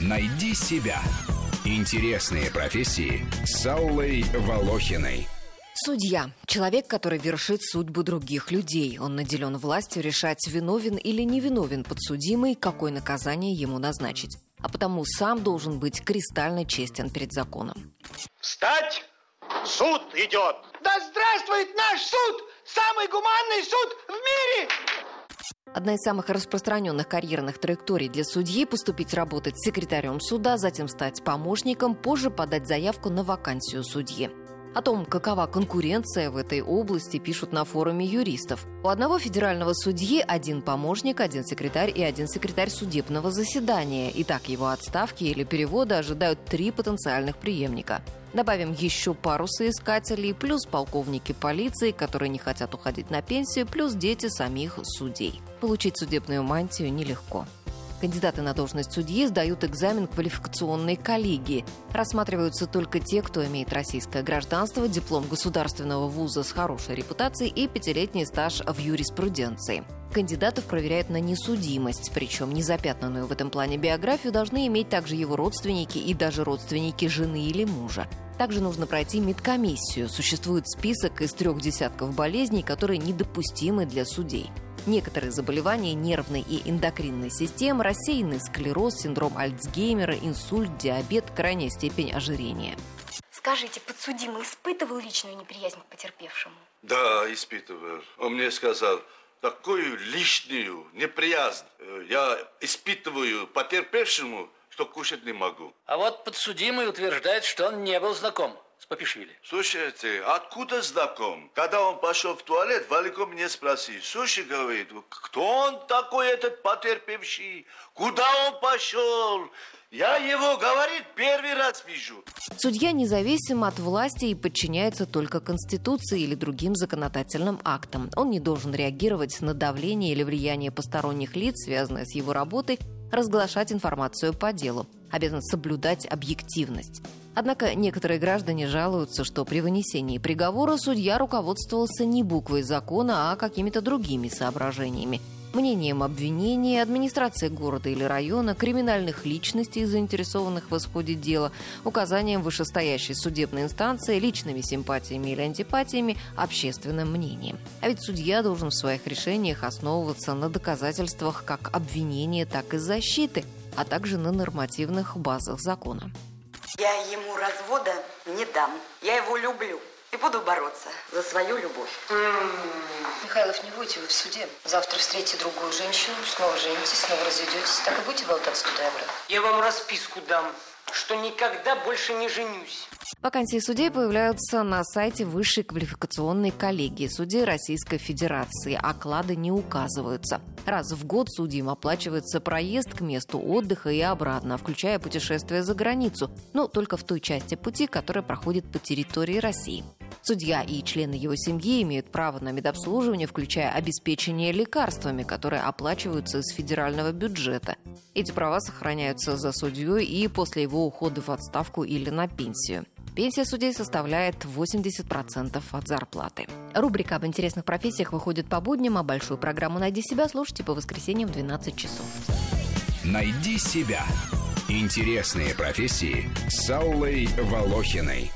Найди себя. Интересные профессии с Аллой Волохиной. Судья – человек, который вершит судьбу других людей. Он наделен властью решать, виновен или невиновен подсудимый, какое наказание ему назначить. А потому сам должен быть кристально честен перед законом. Встать! Суд идет! Да здравствует наш суд! Самый гуманный суд в мире! Одна из самых распространенных карьерных траекторий для судьи – поступить работать секретарем суда, затем стать помощником, позже подать заявку на вакансию судьи. О том, какова конкуренция в этой области, пишут на форуме юристов. У одного федерального судьи один помощник, один секретарь и один секретарь судебного заседания. И так его отставки или перевода ожидают три потенциальных преемника. Добавим еще пару соискателей, плюс полковники полиции, которые не хотят уходить на пенсию, плюс дети самих судей. Получить судебную мантию нелегко. Кандидаты на должность судьи сдают экзамен квалификационной коллегии. Рассматриваются только те, кто имеет российское гражданство, диплом государственного вуза с хорошей репутацией и пятилетний стаж в юриспруденции. Кандидатов проверяют на несудимость, причем незапятнанную в этом плане биографию должны иметь также его родственники и даже родственники жены или мужа. Также нужно пройти медкомиссию. Существует список из трех десятков болезней, которые недопустимы для судей. Некоторые заболевания нервной и эндокринной системы, рассеянный склероз, синдром Альцгеймера, инсульт, диабет, крайняя степень ожирения. Скажите, подсудимый испытывал личную неприязнь к потерпевшему? Да, испытывал. Он мне сказал, такую лишнюю неприязнь э, я испытываю потерпевшему, что кушать не могу. А вот подсудимый утверждает, что он не был знаком с Папишвили. Слушайте, откуда знаком? Когда он пошел в туалет, Валико мне спросил. Слушай, говорит, кто он такой, этот потерпевший? Куда он пошел? Я его, говорит, первый раз вижу. Судья независим от власти и подчиняется только Конституции или другим законодательным актам. Он не должен реагировать на давление или влияние посторонних лиц, связанное с его работой, разглашать информацию по делу, обязан соблюдать объективность. Однако некоторые граждане жалуются, что при вынесении приговора судья руководствовался не буквой закона, а какими-то другими соображениями. Мнением обвинения, администрации города или района, криминальных личностей, заинтересованных в исходе дела, указанием вышестоящей судебной инстанции, личными симпатиями или антипатиями, общественным мнением. А ведь судья должен в своих решениях основываться на доказательствах как обвинения, так и защиты, а также на нормативных базах закона. Я ему развода не дам. Я его люблю. И буду бороться за свою любовь. Михайлов, не будете вы в суде. Завтра встретите другую женщину, снова женитесь, снова разведетесь. Так и будете болтаться туда и обратно. Я вам расписку дам, что никогда больше не женюсь. Вакансии судей появляются на сайте Высшей квалификационной коллегии судей Российской Федерации. Оклады не указываются. Раз в год судьям оплачивается проезд к месту отдыха и обратно, включая путешествие за границу, но только в той части пути, которая проходит по территории России. Судья и члены его семьи имеют право на медобслуживание, включая обеспечение лекарствами, которые оплачиваются из федерального бюджета. Эти права сохраняются за судьей и после его ухода в отставку или на пенсию. Пенсия судей составляет 80% от зарплаты. Рубрика об интересных профессиях выходит по будням, а большую программу «Найди себя» слушайте по воскресеньям в 12 часов. Найди себя. Интересные профессии с Аллой Волохиной.